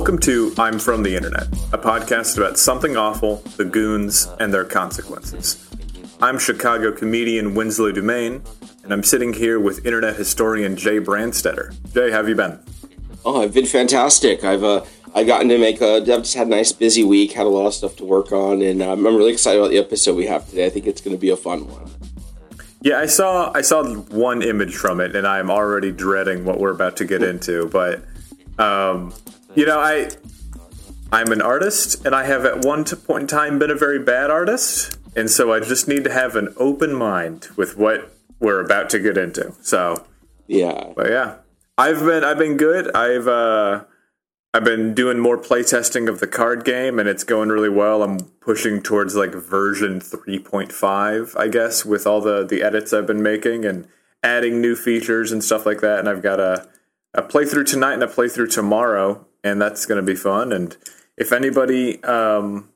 Welcome to I'm From the Internet, a podcast about something awful, the goons, and their consequences. I'm Chicago comedian Winslow Dumaine, and I'm sitting here with internet historian Jay Brandstetter. Jay, how have you been? Oh, I've been fantastic. I've uh, I've gotten to make a. I've just had a nice busy week. Had a lot of stuff to work on, and um, I'm really excited about the episode we have today. I think it's going to be a fun one. Yeah, I saw I saw one image from it, and I'm already dreading what we're about to get into. But um, you know, I I'm an artist, and I have at one point in time been a very bad artist, and so I just need to have an open mind with what we're about to get into. So yeah, but yeah, I've been I've been good. I've uh, I've been doing more playtesting of the card game, and it's going really well. I'm pushing towards like version 3.5, I guess, with all the the edits I've been making and adding new features and stuff like that. And I've got a a playthrough tonight and a playthrough tomorrow, and that's going to be fun. And if anybody um,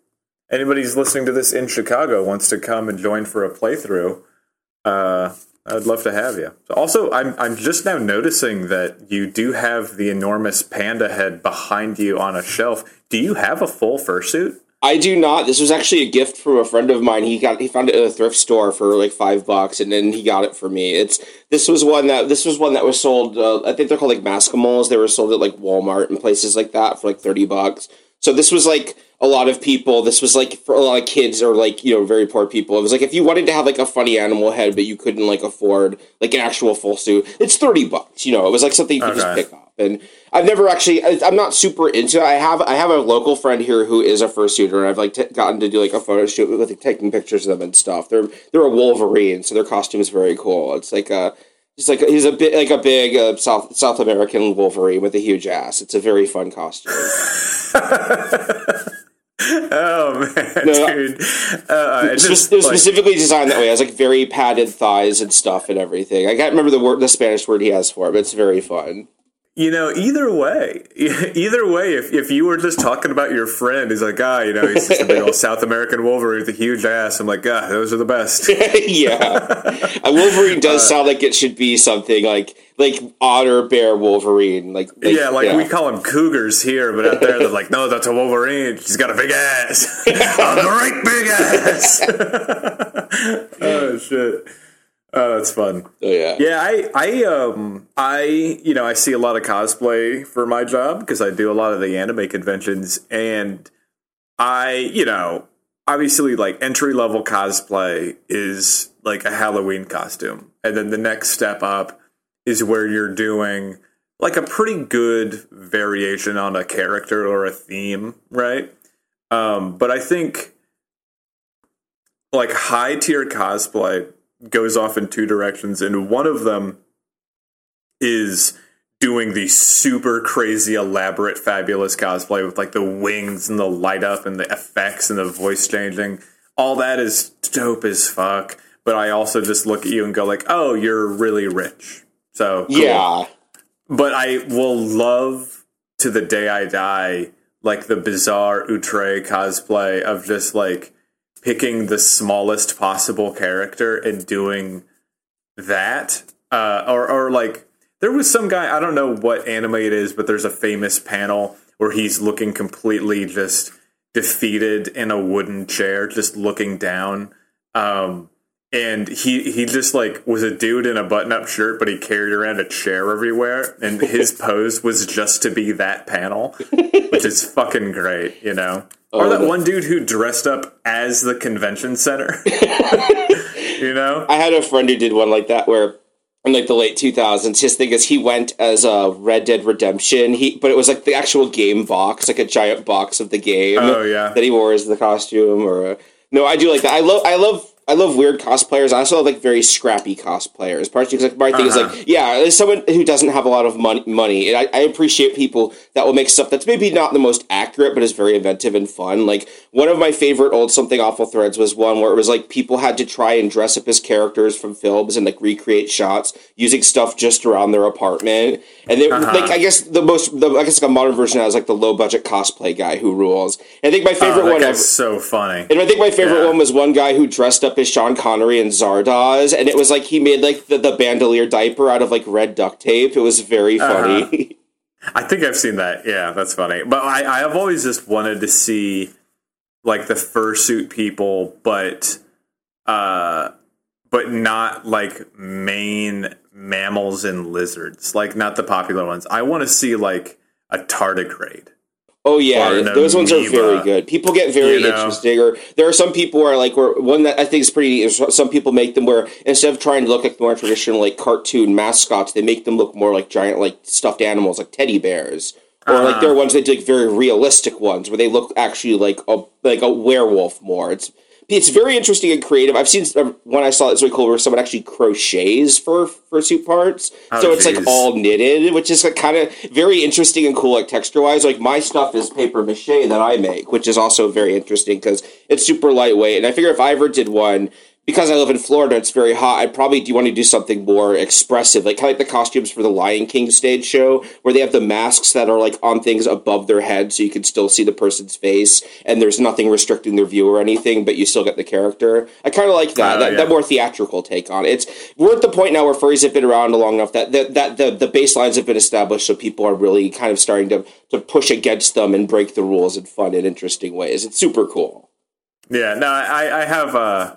anybody's listening to this in Chicago wants to come and join for a playthrough, uh, I'd love to have you. Also, I'm I'm just now noticing that you do have the enormous panda head behind you on a shelf. Do you have a full fursuit? I do not. This was actually a gift from a friend of mine. He got he found it at a thrift store for like five bucks, and then he got it for me. It's this was one that this was one that was sold. Uh, I think they're called like Maskimals. They were sold at like Walmart and places like that for like thirty bucks. So this was like a lot of people. This was like for a lot of kids or like you know very poor people. It was like if you wanted to have like a funny animal head, but you couldn't like afford like an actual full suit, it's thirty bucks. You know, it was like something you could okay. just pick up. And I've never actually, I'm not super into. it. I have I have a local friend here who is a fursuiter, and I've like t- gotten to do like a photo shoot with like, taking pictures of them and stuff. They're they're a Wolverine, so their costume is very cool. It's like a He's like he's a bit like a big uh, South South American Wolverine with a huge ass. It's a very fun costume. oh man, no, dude! Uh, it, was, like, specifically designed that way. It has like very padded thighs and stuff and everything. I can't remember the word, the Spanish word he has for it, but it's very fun. You know, either way, either way, if, if you were just talking about your friend, he's like, ah, you know, he's just a big old South American Wolverine with a huge ass. I'm like, ah, those are the best. yeah, a Wolverine does uh, sound like it should be something like like otter bear Wolverine. Like, like yeah, like yeah. we call them cougars here, but out there they're like, no, that's a Wolverine. She's got a big ass, a great big ass. oh shit. Oh, that's fun. Oh yeah. Yeah, I I um I you know, I see a lot of cosplay for my job because I do a lot of the anime conventions and I, you know, obviously like entry level cosplay is like a Halloween costume. And then the next step up is where you're doing like a pretty good variation on a character or a theme, right? Um, but I think like high tier cosplay goes off in two directions, and one of them is doing the super crazy, elaborate, fabulous cosplay with like the wings and the light up and the effects and the voice changing. All that is dope as fuck. But I also just look at you and go like, "Oh, you're really rich." So cool. yeah. But I will love to the day I die, like the bizarre outre cosplay of just like picking the smallest possible character and doing that. Uh, or, or like there was some guy i don't know what anime it is but there's a famous panel where he's looking completely just defeated in a wooden chair just looking down. Um, and he he just like was a dude in a button up shirt, but he carried around a chair everywhere, and his pose was just to be that panel, which is fucking great, you know. Oh, or that the- one dude who dressed up as the convention center, you know. I had a friend who did one like that where in like the late 2000s his thing is he went as a red dead redemption. He but it was like the actual game box like a giant box of the game oh yeah. that he wore as the costume or a, no i do like that. I love i love I love weird cosplayers. I also like very scrappy cosplayers. Partially because like my thing uh-huh. is like, yeah, as someone who doesn't have a lot of money, money, and I, I, appreciate people that will make stuff that's maybe not the most accurate, but is very inventive and fun. Like one of my favorite old something awful threads was one where it was like people had to try and dress up as characters from films and like recreate shots using stuff just around their apartment. And they uh-huh. like I guess the most, the, I guess like a modern version now is like the low budget cosplay guy who rules. And I think my favorite oh, one ever, so funny. And I think my favorite yeah. one was one guy who dressed up as Sean Connery and Zardoz, and it was like he made like the, the bandolier diaper out of like red duct tape. It was very uh-huh. I think I've seen that. Yeah, that's funny. But I, I have always just wanted to see like the fursuit people, but uh, but not like main mammals and lizards, like not the popular ones. I want to see like a tardigrade. Oh yeah, those ones are very good. People get very you know? interesting. Or there are some people who are like, where one that I think is pretty. Is some people make them where instead of trying to look like more traditional like cartoon mascots, they make them look more like giant like stuffed animals, like teddy bears. Or uh-huh. like there are ones that do like very realistic ones where they look actually like a like a werewolf more. It's it's very interesting and creative. I've seen one I saw that's really cool where someone actually crochets for fursuit parts, oh, so it's geez. like all knitted, which is like kind of very interesting and cool, like texture wise. Like my stuff is paper mache that I make, which is also very interesting because it's super lightweight. And I figure if I ever did one, because I live in Florida, it's very hot. I probably do want to do something more expressive, like kind of like the costumes for the Lion King stage show, where they have the masks that are like on things above their head, so you can still see the person's face, and there's nothing restricting their view or anything, but you still get the character. I kind of like that, uh, that, yeah. that, more theatrical take on it. It's we're at the point now where furries have been around long enough that that, that the the baselines have been established, so people are really kind of starting to to push against them and break the rules in fun and interesting ways. It's super cool. Yeah, no, I I have. uh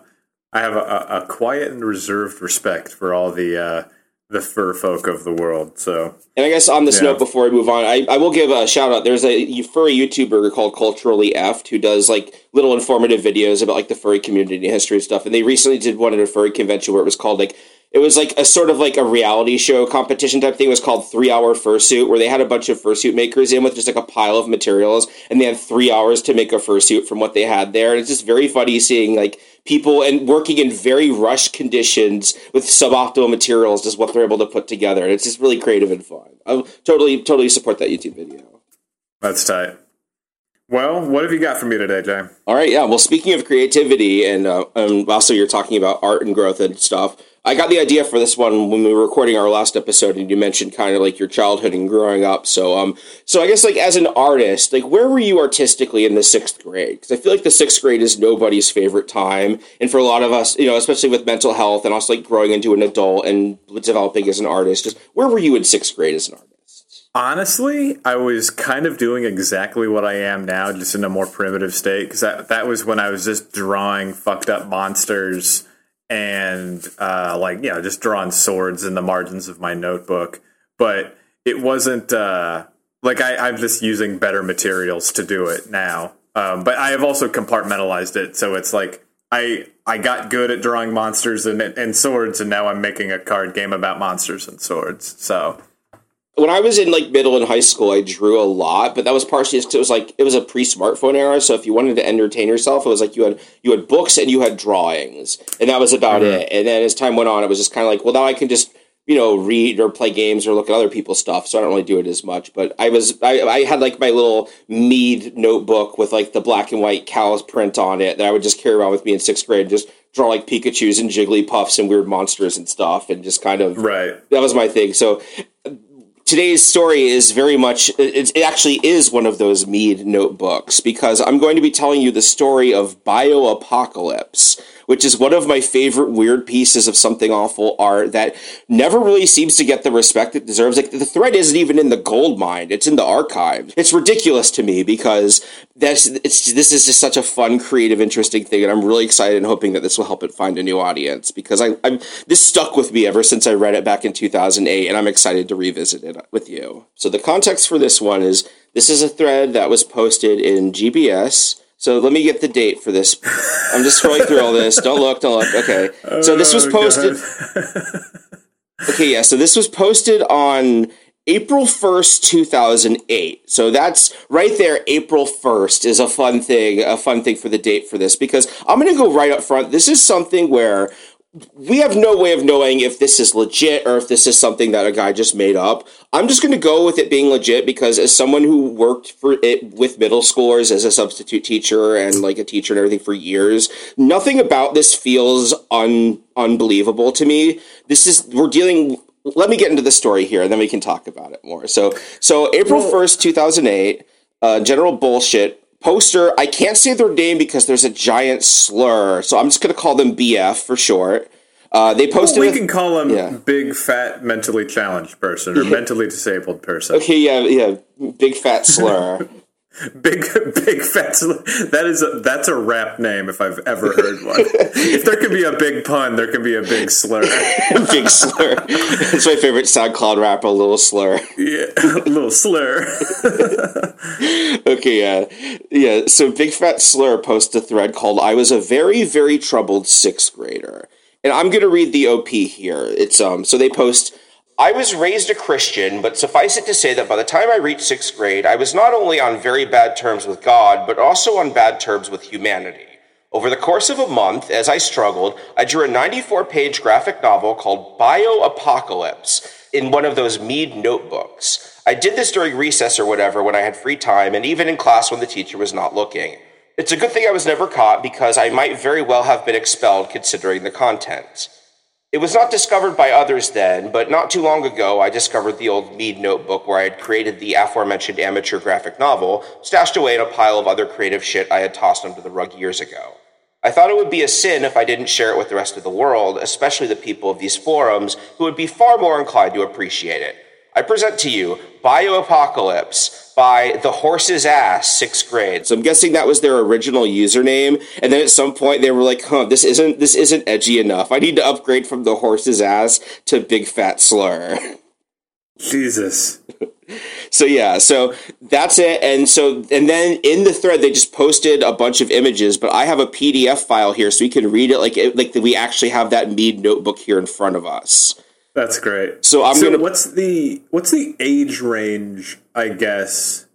I have a, a, quiet and reserved respect for all the uh, the fur folk of the world. So, and I guess on this yeah. note, before we move on, I, I will give a shout out. There's a furry YouTuber called Culturally Effed who does like little informative videos about like the furry community history and stuff. And they recently did one at a furry convention where it was called like it was like a sort of like a reality show competition type thing. It was called Three Hour Fursuit, where they had a bunch of fursuit makers in with just like a pile of materials, and they had three hours to make a fursuit from what they had there. And it's just very funny seeing like people and working in very rushed conditions with suboptimal materials, is what they're able to put together. And it's just really creative and fun. I totally, totally support that YouTube video. That's tight. Well, what have you got for me today, Jay? All right, yeah. Well, speaking of creativity, and, uh, and also you're talking about art and growth and stuff. I got the idea for this one when we were recording our last episode, and you mentioned kind of like your childhood and growing up. So, um, so I guess like as an artist, like where were you artistically in the sixth grade? Because I feel like the sixth grade is nobody's favorite time, and for a lot of us, you know, especially with mental health and also like growing into an adult and developing as an artist, just where were you in sixth grade as an artist? Honestly, I was kind of doing exactly what I am now, just in a more primitive state. Because that that was when I was just drawing fucked up monsters and uh, like you know just drawing swords in the margins of my notebook. But it wasn't uh, like I, i'm just using better materials to do it now. Um, but i have also compartmentalized it so it's like i i got good at drawing monsters and, and swords and now i'm making a card game about monsters and swords so when I was in like middle and high school, I drew a lot, but that was partially because it was like it was a pre-smartphone era. So if you wanted to entertain yourself, it was like you had you had books and you had drawings, and that was about mm-hmm. it. And then as time went on, it was just kind of like, well, now I can just you know read or play games or look at other people's stuff. So I don't really do it as much. But I was I, I had like my little Mead notebook with like the black and white cows print on it that I would just carry around with me in sixth grade, just draw like Pikachu's and Jigglypuffs and weird monsters and stuff, and just kind of right. That was my thing. So today's story is very much it, actually is one of those mead notebooks because i'm going to be telling you the story of bioapocalypse which is one of my favorite weird pieces of something awful art that never really seems to get the respect it deserves. Like the thread isn't even in the gold mine; it's in the archive. It's ridiculous to me because that's it's this is just such a fun, creative, interesting thing, and I'm really excited and hoping that this will help it find a new audience because I, I'm this stuck with me ever since I read it back in 2008, and I'm excited to revisit it with you. So the context for this one is this is a thread that was posted in GBS so let me get the date for this. I'm just scrolling through all this. Don't look, don't look. Okay. So this was oh, posted. okay, yeah. So this was posted on April 1st, 2008. So that's right there. April 1st is a fun thing, a fun thing for the date for this because I'm going to go right up front. This is something where we have no way of knowing if this is legit or if this is something that a guy just made up. I'm just going to go with it being legit because as someone who worked for it with middle schoolers as a substitute teacher and like a teacher and everything for years, nothing about this feels un unbelievable to me. This is we're dealing let me get into the story here and then we can talk about it more. So so April 1st, 2008, uh, general bullshit poster. I can't say their name because there's a giant slur, so I'm just going to call them BF for short. Uh, they posted. we a- can call him yeah. big fat mentally challenged person or mentally disabled person. okay, yeah, yeah, big fat slur. Big big fat. That is a, that's a rap name if I've ever heard one. if there could be a big pun, there can be a big slur. big slur. It's my favorite SoundCloud rapper, Little Slur. Yeah, a little slur. Okay, yeah. Yeah, so Big Fat Slur posts a thread called I was a very, very troubled sixth grader. And I'm gonna read the OP here. It's um so they post I was raised a Christian, but suffice it to say that by the time I reached sixth grade, I was not only on very bad terms with God, but also on bad terms with humanity. Over the course of a month, as I struggled, I drew a 94 page graphic novel called Bio Apocalypse in one of those Mead notebooks. I did this during recess or whatever when I had free time, and even in class when the teacher was not looking. It's a good thing I was never caught because I might very well have been expelled considering the content. It was not discovered by others then, but not too long ago I discovered the old Mead notebook where I had created the aforementioned amateur graphic novel, stashed away in a pile of other creative shit I had tossed under the rug years ago. I thought it would be a sin if I didn't share it with the rest of the world, especially the people of these forums who would be far more inclined to appreciate it. I present to you Bio Apocalypse by The Horse's Ass, sixth grade. So I'm guessing that was their original username, and then at some point they were like, "Huh, this isn't this isn't edgy enough. I need to upgrade from The Horse's Ass to Big Fat Slur." Jesus. So yeah, so that's it. And so and then in the thread they just posted a bunch of images, but I have a PDF file here so we can read it like it, like we actually have that Mead notebook here in front of us. That's great. So I'm so gonna what's the what's the age range, I guess,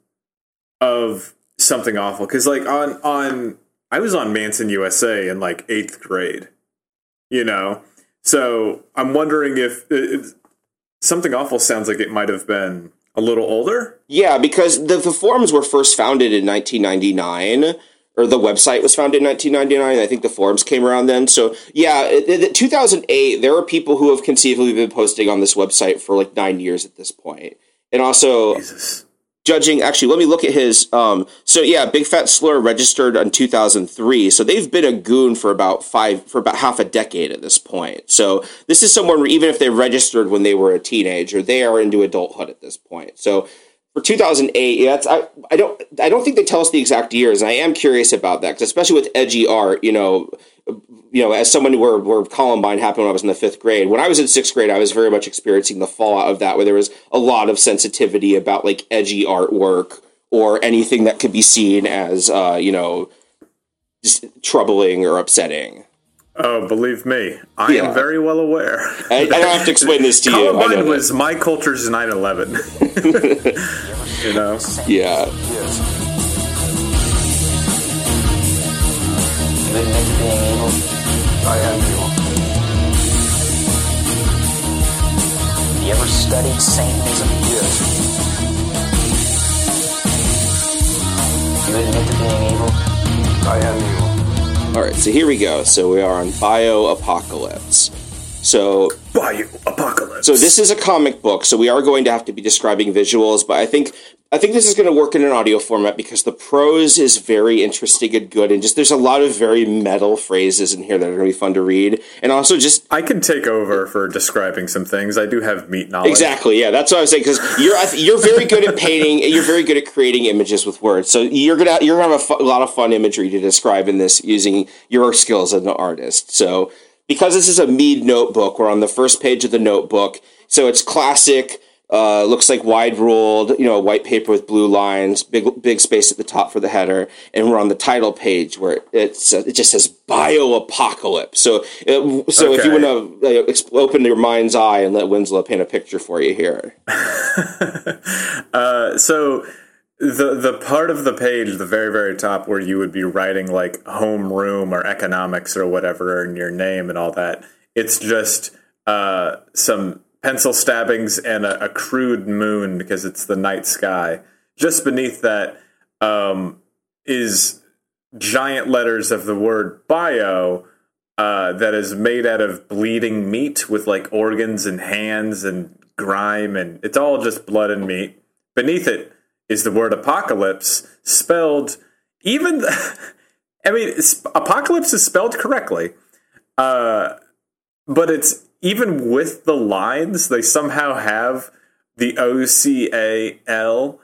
of something awful? Because like on on I was on Manson USA in like eighth grade, you know. So I'm wondering if uh, it, something awful sounds like it might have been a little older. Yeah, because the, the forums were first founded in 1999, or the website was founded in 1999. I think the forums came around then. So, yeah, it, it- 2008, there are people who have conceivably been posting on this website for like nine years at this point. And also, Jesus. judging, actually, let me look at his. Um, so, yeah, Big Fat Slur registered in 2003. So, they've been a goon for about five, for about half a decade at this point. So, this is someone, even if they registered when they were a teenager, they are into adulthood at this point. So, for 2008, yeah, it's, I, I don't I don't think they tell us the exact years, and I am curious about that, 'cause especially with edgy art, you know, you know, as someone where where Columbine happened when I was in the fifth grade. When I was in sixth grade, I was very much experiencing the fallout of that, where there was a lot of sensitivity about like edgy artwork or anything that could be seen as uh, you know just troubling or upsetting. Oh, believe me, I Yeah. am very well aware. I, I don't have to explain this to you. I know Columbine was my culture's 9/11. you know. yeah. You admit to being evil? I am evil. Have you ever studied Satanism? Yes. You admit to being evil? I am evil. All right, so here we go. So we are on Bio Apocalypse. So Bio apocalypse. So this is a comic book, so we are going to have to be describing visuals, but I think I think this is going to work in an audio format because the prose is very interesting and good, and just there's a lot of very metal phrases in here that are going to be fun to read, and also just I can take over for describing some things. I do have meat knowledge. exactly yeah, that's what I was saying because you're you're very good at painting, you're very good at creating images with words, so you're gonna you're gonna have a, lot of fun imagery to describe in this using your skills as an artist. So because this is a Mead notebook, we're on the first page of the notebook, so it's classic. Uh, looks like wide ruled, you know, white paper with blue lines, big big space at the top for the header, and we're on the title page where it's uh, it just says bio apocalypse. So uh, so if you want to uh, exp- open your mind's eye and let Winslow paint a picture for you here. Uh, so the the part of the page, the very very top, where you would be writing like homeroom or economics or whatever and your name and all that, it's just uh, some pencil stabbings and a, a crude moon because it's the night sky. Just beneath that um, is giant letters of the word bio. Uh, that is made out of bleeding meat with like organs and hands and grime, and it's all just blood and meat. Beneath it is the word apocalypse, spelled even. I mean, apocalypse is spelled correctly. Uh, but it's even with the lines, they somehow have the O C A L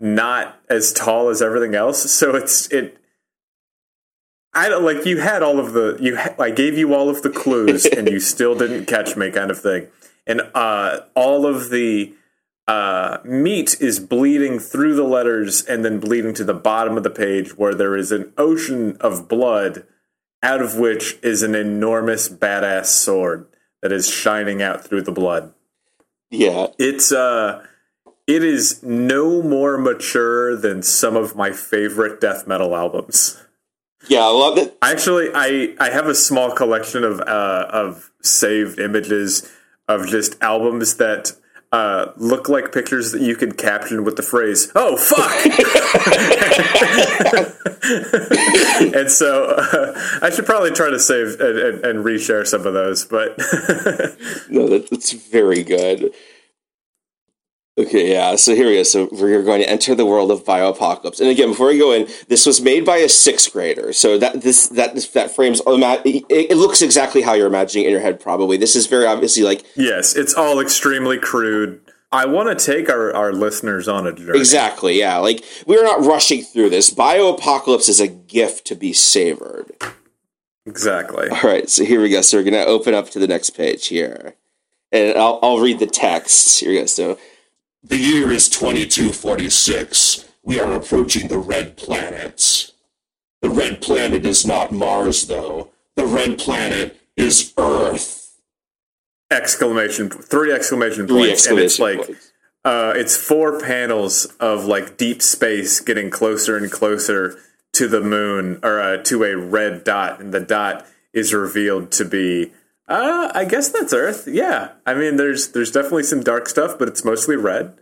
not as tall as everything else. So it's it. I don't like you had all of the you. I gave you all of the clues and you still didn't catch me, kind of thing. And uh, all of the uh, meat is bleeding through the letters and then bleeding to the bottom of the page, where there is an ocean of blood, out of which is an enormous badass sword that is shining out through the blood. Yeah. It's uh it is no more mature than some of my favorite death metal albums. Yeah, I love it. Actually, I I have a small collection of uh of saved images of just albums that uh, look like pictures that you could caption with the phrase "Oh fuck," and so uh, I should probably try to save and, and, and reshare some of those. But No, that, that's very good. Okay, yeah. So here we go. So we're going to enter the world of bioapocalypse. And again, before we go in, this was made by a sixth grader. So that this that that frames it, it looks exactly how you're imagining it in your head. Probably this is very obviously like yes, it's all extremely crude. I want to take our, our listeners on a journey. exactly yeah. Like we're not rushing through this. Bioapocalypse is a gift to be savored. Exactly. All right, so here we go. So we're gonna open up to the next page here, and I'll I'll read the text. Here we go. So The year is 2246. We are approaching the red planet. The red planet is not Mars, though. The red planet is Earth. Exclamation! Three exclamation three points, and it's exclamation like points. uh, it's four panels of like deep space getting closer and closer to the moon or uh, to a red dot, and the dot is revealed to be. Uh, I guess that's Earth. Yeah, I mean, there's there's definitely some dark stuff, but it's mostly red.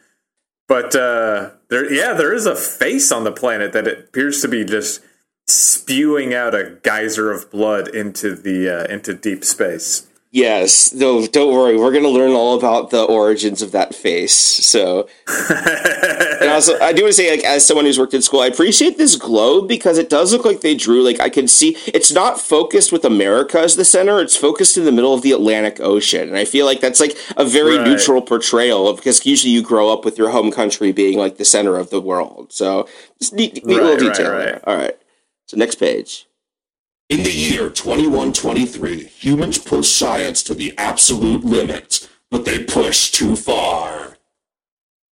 But uh, there, yeah, there is a face on the planet that appears to be just spewing out a geyser of blood into the uh, into deep space. Yes, no, don't worry. We're going to learn all about the origins of that face. So, and also, I do want to say, like, as someone who's worked in school, I appreciate this globe because it does look like they drew. Like, I can see it's not focused with America as the center; it's focused in the middle of the Atlantic Ocean, and I feel like that's like a very Right. neutral portrayal of because usually you grow up with your home country being like the center of the world. So, just neat, neat little Right, right, detail right. there. All right. So, next page. In the year 2123, humans push science to the absolute limit, but they push too far.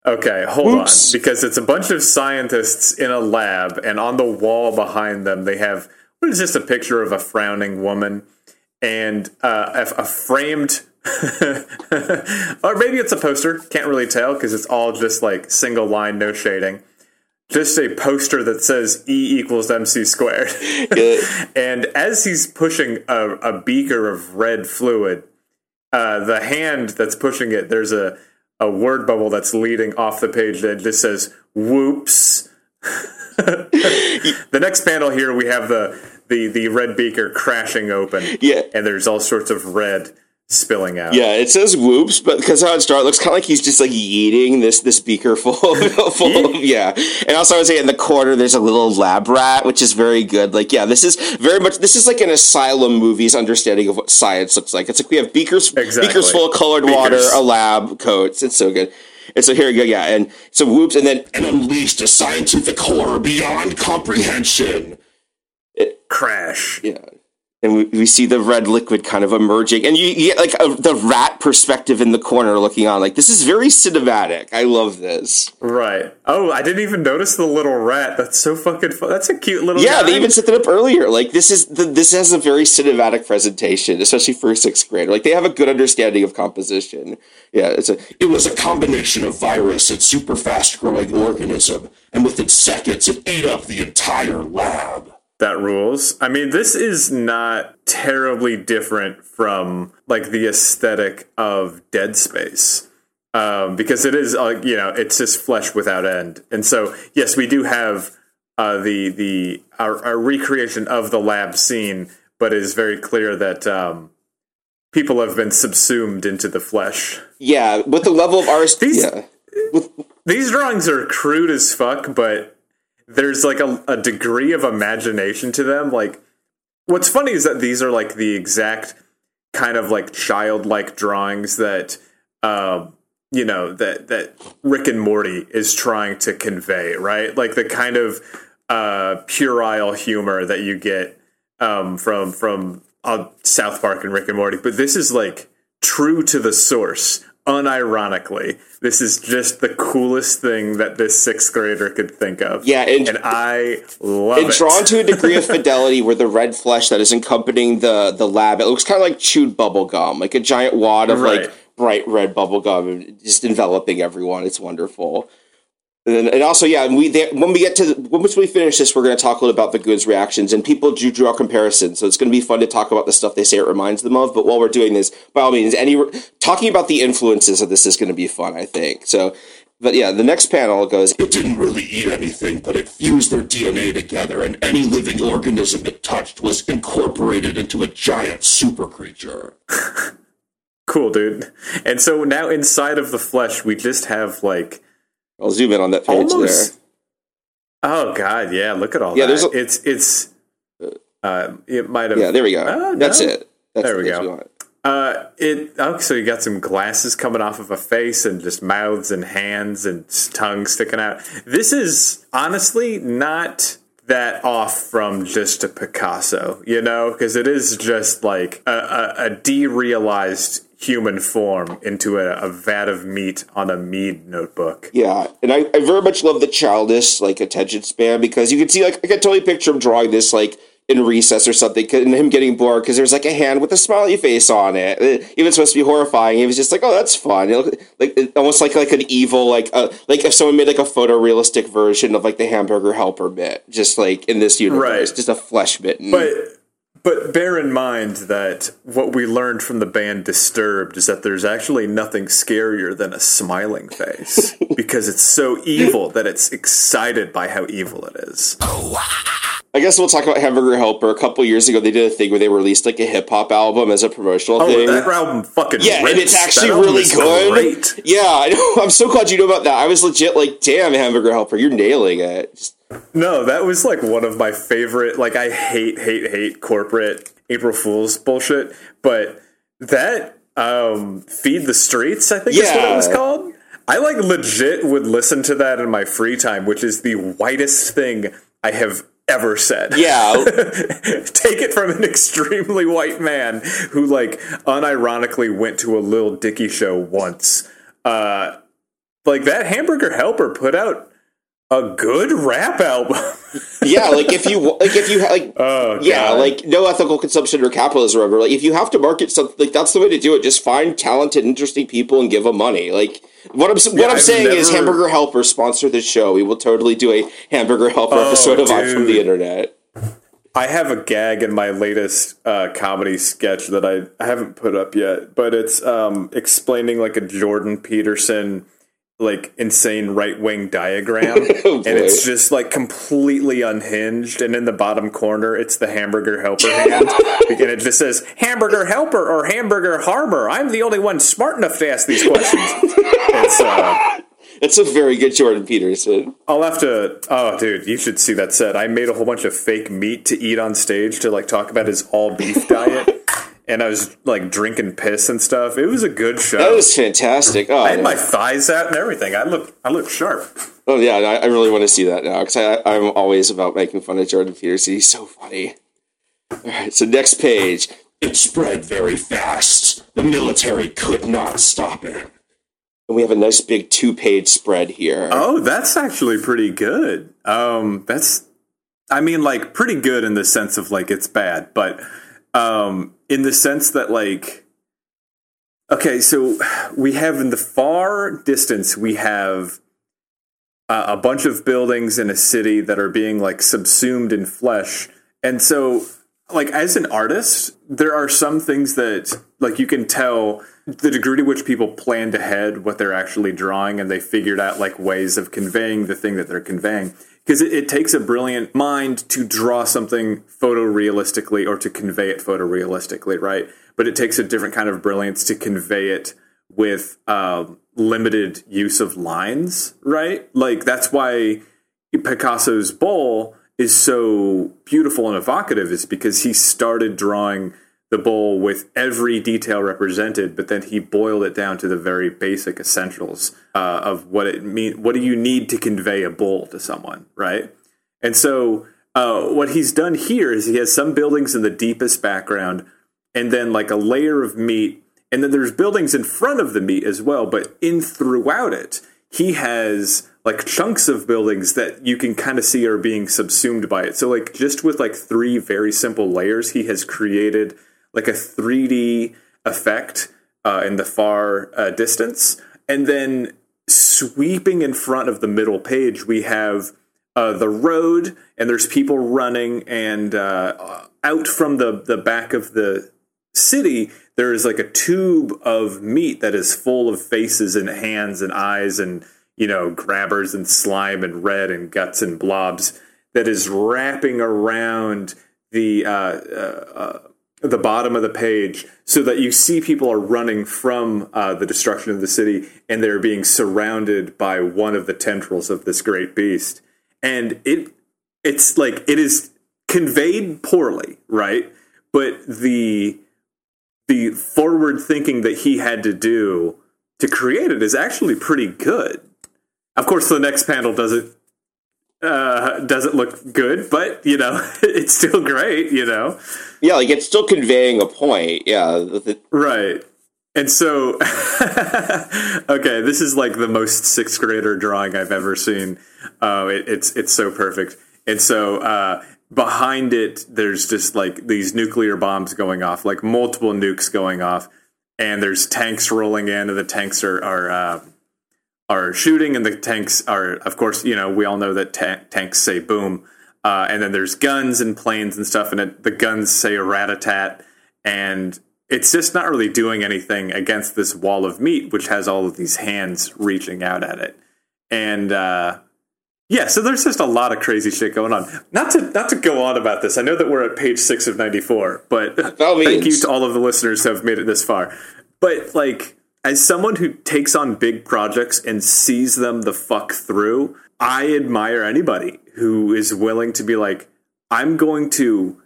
Okay, hold Oops. on. Because it's a bunch of scientists in a lab, and on the wall behind them, they have what is this? A picture of a frowning woman and uh, a, a framed, or maybe it's a poster. Can't really tell because it's all just like single line, no shading. Just a poster that says E equals MC squared. And as he's pushing a, a beaker of red fluid, uh, the hand that's pushing it, there's a, a word bubble that's leading off the page that just says whoops. the next panel here, we have the, the, the red beaker crashing open. Yeah. And there's all sorts of red spilling out. Yeah, it says whoops, but because how it starts, it looks kind of like he's just like yeeting this this beaker full of, full of yeah. And also, I would say in the corner there's a little lab rat, which is very good. Like, yeah, this is very much this is like an asylum movie's understanding of what science looks like. It's like we have beakers Exactly. beakers full of colored water, a lab coats. It's so good. And so here we go, yeah, and so whoops, and then And unleashed a scientific horror beyond comprehension. It, Crash. yeah. And we, we see the red liquid kind of emerging, and you, you get like a, the rat perspective in the corner looking on. Like this is very cinematic. I love this. Right. Oh, I didn't even notice the little rat. That's so fucking fun. That's a cute little Yeah, guy. they even set that up earlier. Like this is the, this has a very cinematic presentation, especially for a sixth grader. Like they have a good understanding of composition. Yeah, it's a It was a combination of virus and super fast growing organism, and within seconds it ate up the entire lab. That rules. I mean, this is not terribly different from like the aesthetic of Dead Space, um, because it is, uh, you know, it's just flesh without end. And so, yes, we do have uh, the the our, our recreation of the lab scene, but it is very clear that um, people have been subsumed into the flesh. yeah, with the level of ours. These- yeah, These drawings are crude as fuck, but there's like a, a degree of imagination to them. Like, what's funny is that these are like the exact kind of like childlike drawings that um, you know that that Rick and Morty is trying to convey, right? Like the kind of uh, puerile humor that you get um, from from uh, South Park and Rick and Morty, but this is like true to the source. Unironically, this is just the coolest thing that this sixth grader could think of. Yeah, and- and I love it. drawn to a degree of fidelity where the red flesh that is accompanying the the lab it looks kind of like chewed bubble gum like a giant wad of Right. like bright red bubble gum just enveloping everyone it's wonderful and, then, and also yeah we they, when we get to the, once we finish this we're going to talk a little about the goons reactions and people do draw comparisons so it's going to be fun to talk about the stuff they say it reminds them of but while we're doing this by all means any talking about the influences of this is going to be fun i think so but yeah the next panel goes It didn't really eat anything, but it fused their DNA together, and any living organism it touched was incorporated into a giant super creature. cool, dude. And so now inside of the flesh, we just have like i'll zoom in on that page almost. there Oh God, yeah! Look at all Yeah, that. there's a- it's it's. Uh, it might have. Yeah, there we go. Oh, That's no. it. That's There the we go. Uh, it. Oh, so you got some glasses coming off of a face and just mouths and hands and tongues sticking out. This is honestly not that off from just a Picasso, you know, because it is just like a, a, a derealized human form into a, a vat of meat on a mead notebook. Yeah, and I, I very much love the childish like attention span because you can see like I can totally picture him drawing this like in recess or something and him getting bored because there's like a hand with a smiley face on it. It- Even supposed to be horrifying. He was just like, oh, that's fun. It looked like it- almost like like an evil like uh, like if someone made like a photorealistic version of like the hamburger helper bit, just like in this universe, Right. just a flesh mitten. But but bear in mind that what we learned from the band Disturbed is that there's actually nothing scarier than a smiling face because it's so evil that it's excited by how evil it is. I guess we'll talk about Hamburger Helper. A couple years ago, they did a thing where they released like a hip hop album as a promotional Oh, thing. that album fucking Yeah, and it's actually album really good. Great. Yeah, I know. I'm so glad you know about that. I was legit like, damn, Hamburger Helper, you're nailing it. Just- No, that was like one of my favorite. Like I hate, hate, hate corporate April Fools bullshit, but that um, feed the streets, I think is what it was called. I like legit would listen to that in my free time, which is the whitest thing I have ever said. yeah, Take it from an extremely white man who, like, unironically went to a Lil Dicky show once. Uh, like that Hamburger Helper put out a good rap album. yeah. Like if you like, if you like, oh, yeah, God. like no ethical consumption or capitalism. Or whatever. like if you have to market something, like that's the way to do it. Just find talented, interesting people and give them money. Like what I'm what Yeah, I'm I've saying is, Hamburger Helper sponsor this show. We will totally do a Hamburger Helper Oh, episode of from the. Internet. I have a gag in my latest uh, comedy sketch that I, I haven't put up yet, but it's um, explaining like a Jordan Peterson like insane right wing diagram, Oh, and it's just like completely unhinged. And in the bottom corner, it's the hamburger helper hand, and it just says hamburger helper or hamburger harbor. I'm the only one smart enough to ask these questions. it's uh, It's a very good Jordan Peterson. I'll have to. Oh, dude, you should see that set. I made a whole bunch of fake meat to eat on stage to like talk about his all beef diet, and I was like drinking piss and stuff. It was a good show. That was fantastic. Oh, I had yeah. my thighs out and everything. I look, I look sharp. Oh yeah, I, I really want to see that now because I'm always about making fun of Jordan Peterson. He's so funny. All right, so next page. It spread very fast. The military could not stop it. And we have a nice big two-page spread here. Oh, that's actually pretty good. Um, that's, I mean, like pretty good in the sense of like it's bad, but um, in the sense that like, okay, so we have in the far distance we have uh, a bunch of buildings in a city that are being like subsumed in flesh, and so like as an artist, there are some things that like you can tell the degree to which people planned ahead what they're actually drawing and they figured out like ways of conveying the thing that they're conveying because it, it takes a brilliant mind to draw something photorealistically or to convey it photorealistically right? But it takes a different kind of brilliance to convey it with uh, limited use of lines right? Like that's why Picasso's bull is so beautiful and evocative is because he started drawing the bull with every detail represented, but then he boiled it down to the very basic essentials uh, of what it mean. What do you need to convey a bull to someone, right? And so, uh, what he's done here is he has some buildings in the deepest background, and then like a layer of meat, and then there's buildings in front of the meat as well. But in throughout it, he has like chunks of buildings that you can kind of see are being subsumed by it. So like just with like three very simple layers, he has created like a 3D effect uh, in the far uh, distance, and then sweeping in front of the middle page, we have uh, the road, and there's people running, and uh, out from the the back of the city, there is like a tube of meat that is full of faces and hands and eyes and you know grabbers and slime and red and guts and blobs that is wrapping around the uh, uh, uh the bottom of the page so that you see people are running from uh, the destruction of the city and they're being surrounded by one of the tendrils of this great beast. And it it's like it is conveyed poorly right? But the the forward thinking that he had to do to create it is actually pretty good. Of course the next panel doesn't uh, doesn't look good, but you know, it's still great, you know. Yeah, like it's still conveying a point. Yeah. Right. And so, okay, this is like the most sixth grader drawing I've ever seen. Uh, it, it's it's so perfect. And so uh, behind it, there's just like these nuclear bombs going off, like multiple nukes going off, and there's tanks rolling in, and the tanks are are uh, are shooting, and the tanks are, of course, you know, we all know that ta- tanks say boom. Uh, and then there's guns and planes and stuff, and it, the guns say a rat a tat, and it's just not really doing anything against this wall of meat, which has all of these hands reaching out at it. And uh, yeah, so there's just a lot of crazy shit going on. Not to not to go on about this. I know that we're at page six of ninety four, but thank you to all of the listeners who have made it this far. But like as someone who takes on big projects and sees them the fuck through, I admire anybody who is willing to be like, I'm going to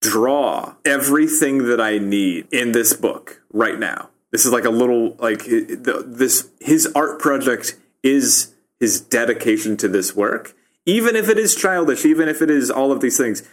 draw everything that I need in this book right now. This is like a little like this his art project is his dedication to this work. Even if it is childish, even if it is all of these things,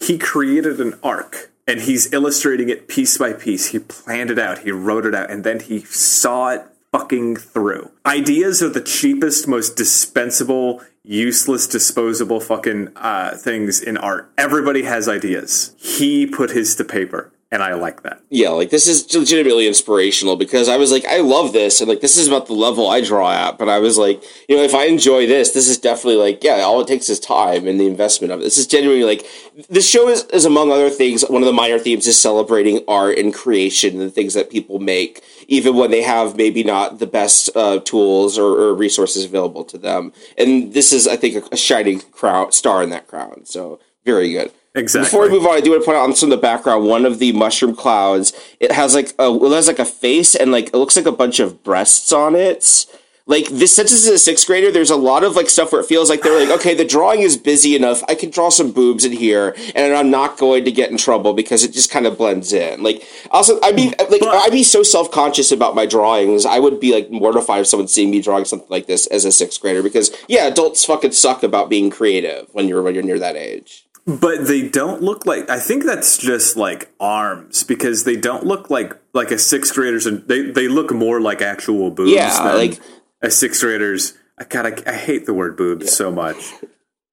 he created an arc and he's illustrating it piece by piece. He planned it out, he wrote it out, and then he saw it fucking through. Ideas are the cheapest, most dispensable, useless, disposable fucking uh, things in art. Everybody has ideas. He put his to paper and I like that. Yeah, like this is legitimately inspirational because I was like, I love this, and like this is about the level I draw at. But I was like, you know, if I enjoy this, this is definitely like, yeah, all it takes is time and the investment of it. This is genuinely like this show is, is among other things. One of the minor themes is celebrating art and creation and the things that people make, even when they have maybe not the best uh, tools or, or, resources available to them. And this is, I think, a, a shining crown star in that crown. So very good. Exactly. Before we move on, I do want to point out on some of the background. One of the mushroom clouds, it has like a it has like a face and like it looks like a bunch of breasts on it. Like this, since this is a sixth grader, there's a lot of like stuff where it feels like they're like, okay, the drawing is busy enough. I can draw some boobs in here, and I'm not going to get in trouble because it just kind of blends in. Like, also, I'd be like, but, I'd be so self conscious about my drawings. I would be like mortified if someone seeing me drawing something like this as a sixth grader because yeah, adults fucking suck about being creative when you're when you're near that age. But they don't look like. I think that's just like arms because they don't look like like a sixth graders, and they they look more like actual boobs. Yeah, like a sixth graders. I God, I, I hate the word boobs yeah. so much.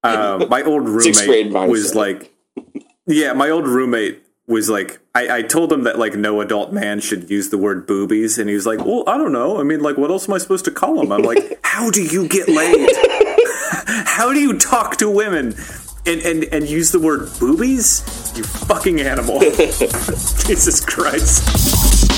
Um, my old roommate was like, yeah, my old roommate was like, I, I told him that like no adult man should use the word boobies, and he was like, well, I don't know. I mean, like, what else am I supposed to call them? I'm like, how do you get laid? how do you talk to women? And, and, and use the word boobies? You fucking animal. Jesus Christ.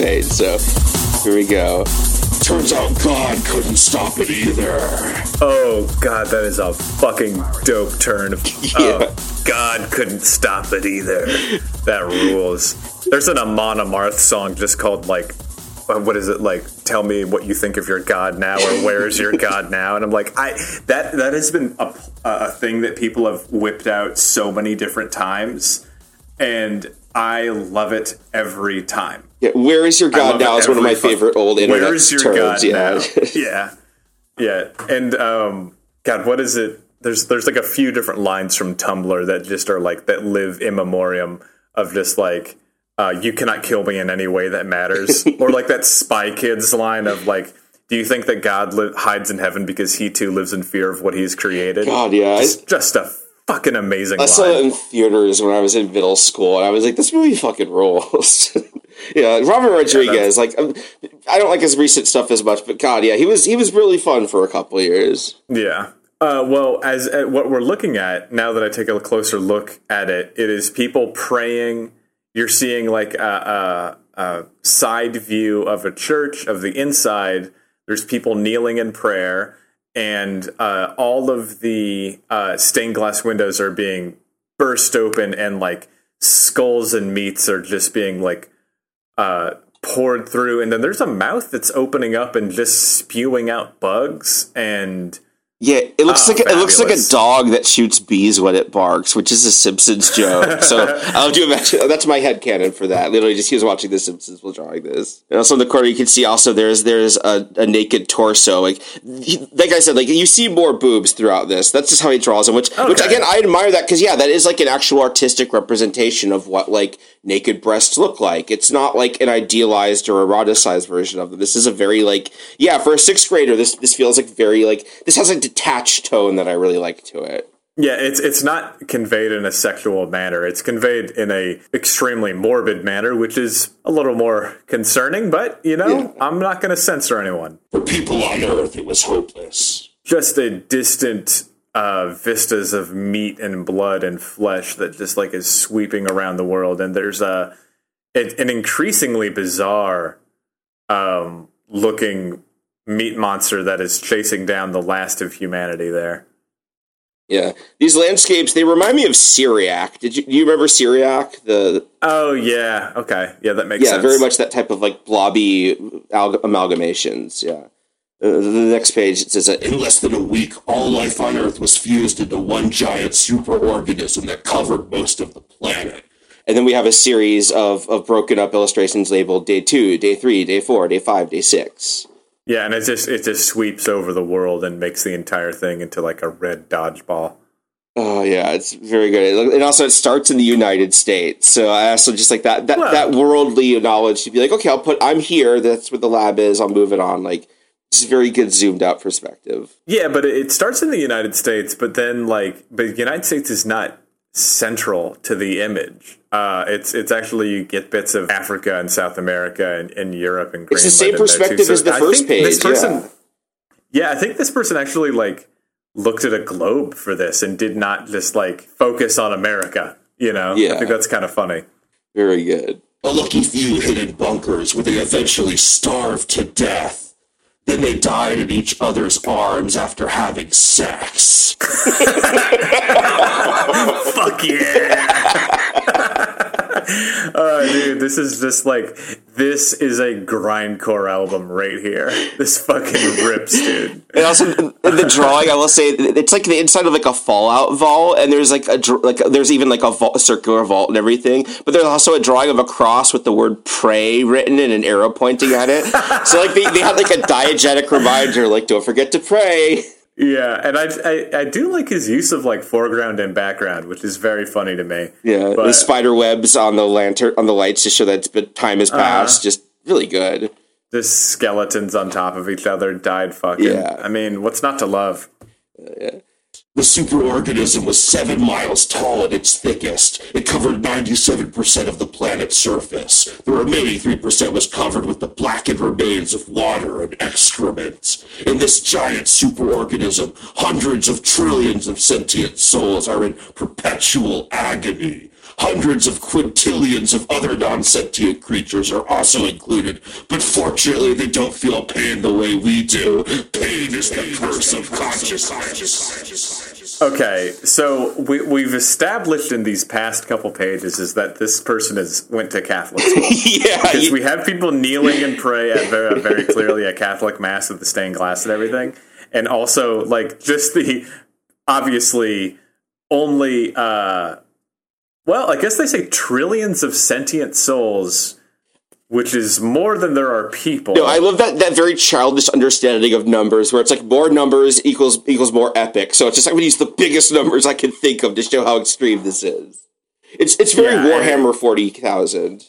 So here we go. Turns out God couldn't stop it either. Oh god, that is a fucking dope turn. Oh, God couldn't stop it either. That rules. There's an Amon Amarth song just called like, uh, what is it like? Tell me what you think of your God now, or where is your God now? And I'm like, I that that has been a, a thing that people have whipped out so many different times, and I love it every time. Yeah, where is your God now is one of my fuck- favorite old internet Where's your terms. God yeah. now? yeah, yeah, and um, God, what is it? There's there's like a few different lines from Tumblr that just are like that live in memoriam of just like uh, you cannot kill me in any way that matters, or like that Spy Kids line of like. Do you think that God li- hides in heaven because he too lives in fear of what he's created? God, yeah. It's just a fucking amazing I saw it in theaters when I was in middle school, and I was like, "This movie fucking rules." yeah, Robert Rodriguez. like, um, I don't like his recent stuff as much, but God, yeah, he was he was really fun for a couple years. Yeah. Uh, well, as what we're looking at now that I take a closer look at it, it is people praying. You're seeing like a, a, a side view of a church of the inside. There's people kneeling in prayer, and uh, all of the uh, stained glass windows are being burst open, and like skulls and meats are just being like uh, poured through, and then there's a mouth that's opening up and just spewing out bugs and. Yeah, it looks Ah, like it looks like a dog that shoots bees when it barks, which is a Simpsons joke. So I'll do imagine that's my head canon for that. Literally, just he was watching The Simpsons while drawing this. And also in the corner, you can see also there's there's a, a naked torso. Like he- like I said, like you see more boobs throughout this. That's just how he draws them. Which which again, I admire that because yeah, that is like an actual artistic representation of what like naked breasts look like. It's not like an idealized or eroticized version of them. This is a very like yeah, for a sixth grader, this this feels like very like this has a detached tone that I really like to it. Yeah, it's it's not conveyed in a sexual manner. It's conveyed in a extremely morbid manner, which is a little more concerning. But you know, Yeah. I'm not going to censor anyone. For people on Earth, it was hopeless. Just a distant uh, vistas of meat and blood and flesh that just like is sweeping around the world, and there's a it, an increasingly bizarre um, looking meat monster that is chasing down the last of humanity. There. Yeah, these landscapes they remind me of Cyriak. Did you do you remember Cyriak? The Oh yeah. Okay. Yeah, that makes sense. yeah, sense. very much that type of like blobby al- amalgamations. Yeah. Uh, the next page it says that In less than a week, all life on Earth was fused into one giant superorganism that covered most of the planet. And then we have a series of, of broken up illustrations labeled day two, day three, day four, day five, day six. Yeah, and it just it just sweeps over the world and makes the entire thing into like a red dodgeball. Oh yeah, it's very good. And also, it starts in the United States, so I also just like that that, Well- that worldly knowledge to be like, okay, I'll put I'm here. That's where the lab is. I'll move it on. Like, it's very good zoomed out perspective. Yeah, but it it starts in the United States, but then like, but the United States is not central to the image. Uh, it's it's actually you get bits of Africa and South America and, and Europe and It's the same in there, too. perspective So as the I first think this page, person- yeah. yeah, I think this person actually like looked at a globe for this and did not just like focus on America. You know, Yeah. I think that's kind of funny. Very good. A lucky few hid in bunkers where they eventually starved to death. Then they died in each other's arms after having sex. Fuck yeah! Oh, dude, this is just like this is a grindcore album right here. This fucking rips, dude. And also the drawing, I will say it's like the inside of like a Fallout vault, and there's like a like there's even like a, vault, a circular vault and everything. But there's also a drawing of a cross with the word "pray" written and an arrow pointing at it. so like they, they like a diegetic reminder, like don't forget to pray. Yeah, and I, I I do like his use of like foreground and background, which is very funny to me. Yeah, But- the spider webs on the lantern on the lights to show that time has uh-huh. passed. Just really good. The skeletons on top of each other, died fucking. Yeah. I mean, what's not to love? Uh, The superorganism was seven miles tall at its thickest. It covered 97% of the planet's surface. The remaining 3% was covered with the blackened remains of water and excrement. In this giant superorganism, hundreds of trillions of sentient souls are in perpetual agony. Hundreds of quintillions of other non-sentient creatures are also included, but fortunately they don't feel pain the way we do. Pain is the curse of consciousness. Okay, so we, we've established in these past couple pages is that this person is went to Catholic school. yeah, Because you- we have people kneeling and pray at very, very clearly a Catholic mass with the stained glass and everything, and also like just the obviously only uh, well, I guess they say trillions of sentient souls, which is more than there are people. No, I love that that very childish understanding of numbers, where it's like more numbers equals equals more epic. So it's just like we use the biggest numbers I can think of to show how extreme this is. It's it's very Yeah, Warhammer forty thousand.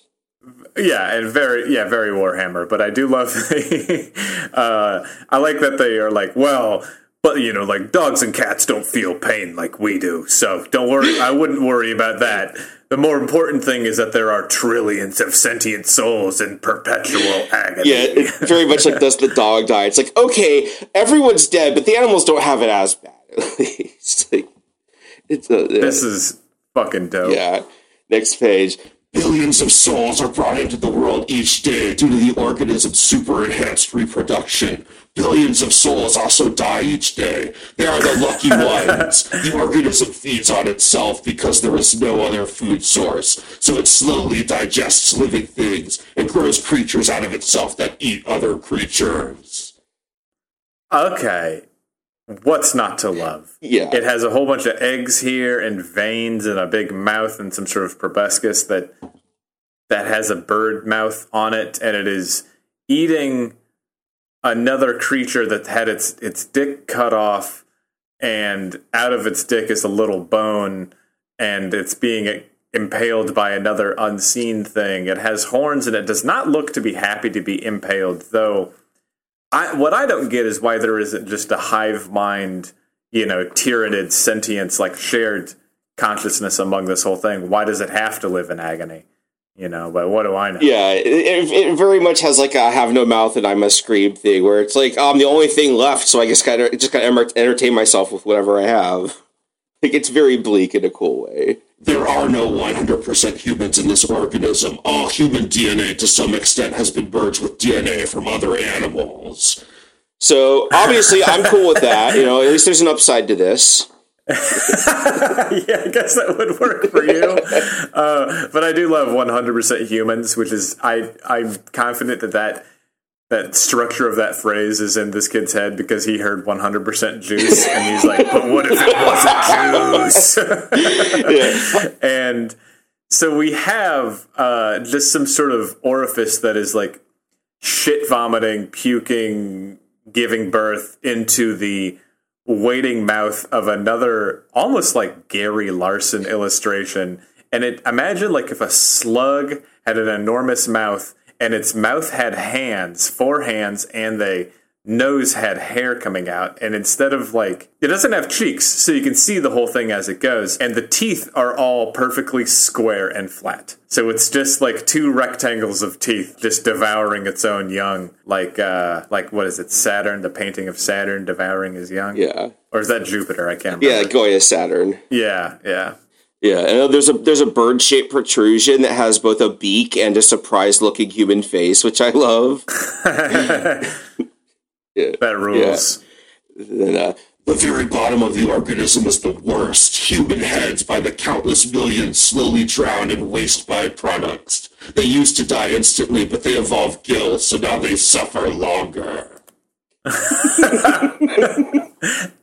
Yeah, and very yeah, very Warhammer. But I do love. uh, I like that they are like, well, but you know, like dogs and cats don't feel pain like we do, so don't worry. I wouldn't worry about that. The more important thing is that there are trillions of sentient souls in perpetual agony. Yeah, it very much like does the dog die? It's like okay, everyone's dead, but the animals don't have it as bad. At least, like, it's uh, a this is fucking dope. yeah. Next page. Billions of souls are brought into the world each day due to the organism's super enhanced reproduction. Billions of souls also die each day. They are the lucky ones. The organism feeds on itself because there is no other food source. So it slowly digests living things and grows creatures out of itself that eat other creatures. Okay. What's not to love? Yeah. It has a whole bunch of eggs here and veins and a big mouth and some sort of proboscis that that has a bird mouth on it and it is eating another creature that had its its dick cut off and out of its dick is a little bone and it's being impaled by another unseen thing. It has horns and it does not look to be happy to be impaled though I, what I don't get is why there isn't just a hive mind, you know, Tyranid sentience, like shared consciousness among this whole thing. Why does it have to live in agony? You know, but what do I know? Yeah, it, it, very much has like a have no mouth and I must scream thing, where it's like I'm the only thing left, so I guess gotta just gotta entertain myself with whatever I have. Like it's very bleak in a cool way. There are no 100% humans in this organism. All human DNA to some extent has been merged with DNA from other animals. So obviously, I'm cool with that. You know, at least there's an upside to this. yeah, I guess that would work for you. uh, but I do love 100% humans, which is I I'm confident that that that structure of that phrase is in this kid's head because he heard 100% juice and he's like, but what if it wasn't juice? and so we have uh, just some sort of orifice that is like shit vomiting, puking, giving birth into the waiting mouth of another almost like Gary Larson illustration. And it imagine like if a slug had an enormous mouth and its mouth had hands, four hands, and the nose had hair coming out. And instead of like, it doesn't have cheeks, so you can see the whole thing as it goes. And the teeth are all perfectly square and flat. So it's just like two rectangles of teeth just devouring its own young, like uh like what is it, Saturn, the painting of Saturn devouring his young? Yeah, Or is that Jupiter? I can't yeah, remember. going to Saturn. Yeah, yeah. Yeah, and there's a there's a bird shaped protrusion that has both a beak and a surprised looking human face, which I love. That rules. And, uh, The very bottom of the organism is the worst. Human heads by the countless millions slowly drown in waste byproducts. They used to die instantly, but they evolved gills, so now they suffer longer.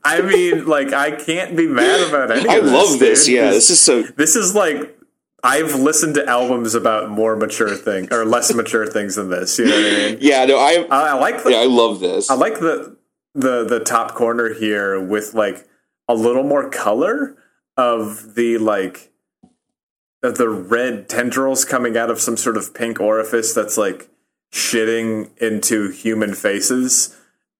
I mean, like, I can't be mad about any I this. love this. Yeah, this is so. This is like I've listened to albums about more mature things or less mature things than this. You know what I mean? Yeah, no, I I, I like the yeah, I love this. I like the the the top corner here with like a little more color of the like of the red tendrils coming out of some sort of pink orifice that's like shitting into human faces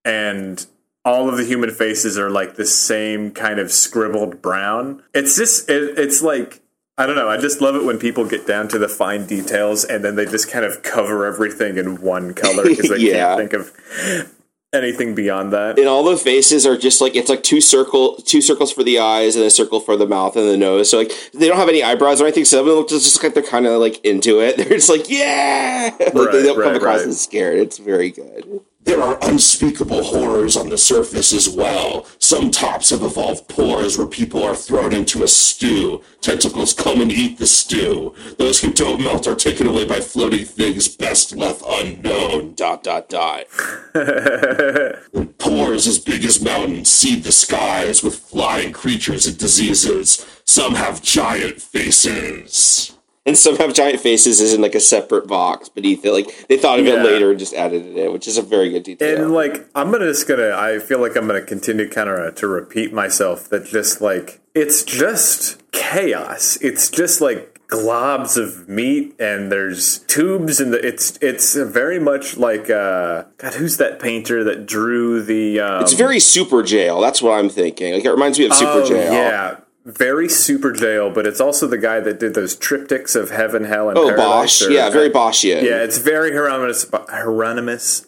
and all of the human faces are like the same kind of scribbled brown. It's just it, it's like I don't know. I just love it when people get down to the fine details and then they just kind of cover everything in one color because they Yeah. can't think of anything beyond that. and all the faces are just like it's like two circle two circles for the eyes and a circle for the mouth and the nose. So like they don't have any eyebrows or anything. So they look just like they're kind of like into it. They're just like yeah, like they don't come across right. as scared. It's very good. There are unspeakable horrors on the surface as well. Some tops have evolved pores where people are thrown into a stew. Tentacles come and eat the stew. Those who don't melt are taken away by floating things best left unknown. Dot dot dot. Pores as big as mountains seed the skies with flying creatures and diseases. Some have giant faces. And some have giant faces is in like a separate box beneath it. Like they thought of Yeah. it later and just added it in, which is a very good detail. And like I'm gonna just gonna I feel like I'm gonna continue kind of to repeat myself that just like it's just chaos. It's just like globs of meat and there's tubes and the, it's it's very much like uh God who's that painter that drew the um, it's very Superjail. That's what I'm thinking. Like it reminds me of super oh, jail. yeah very Superjail but it's also the guy that did those triptychs of heaven hell and Oh, paradise Bosch. or- Yeah, very Boschian. Yeah, it's very Hieronymus. Hieronymus.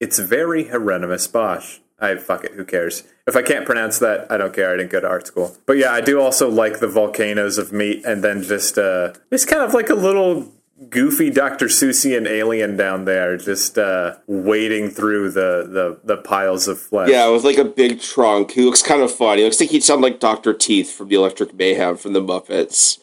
It's very Hieronymus Bosch. I fuck it. Who cares? If I can't pronounce that, I don't care. I didn't go to art school. But yeah, I do also like the volcanoes of meat, and then just uh, it's kind of like a little goofy Dr. Seussian alien down there, just uh, wading through the, the the piles of flesh. Yeah, with like a big trunk. He looks kind of funny. He looks like he'd sound like Doctor Teeth from the Electric Mayhem from the Muppets.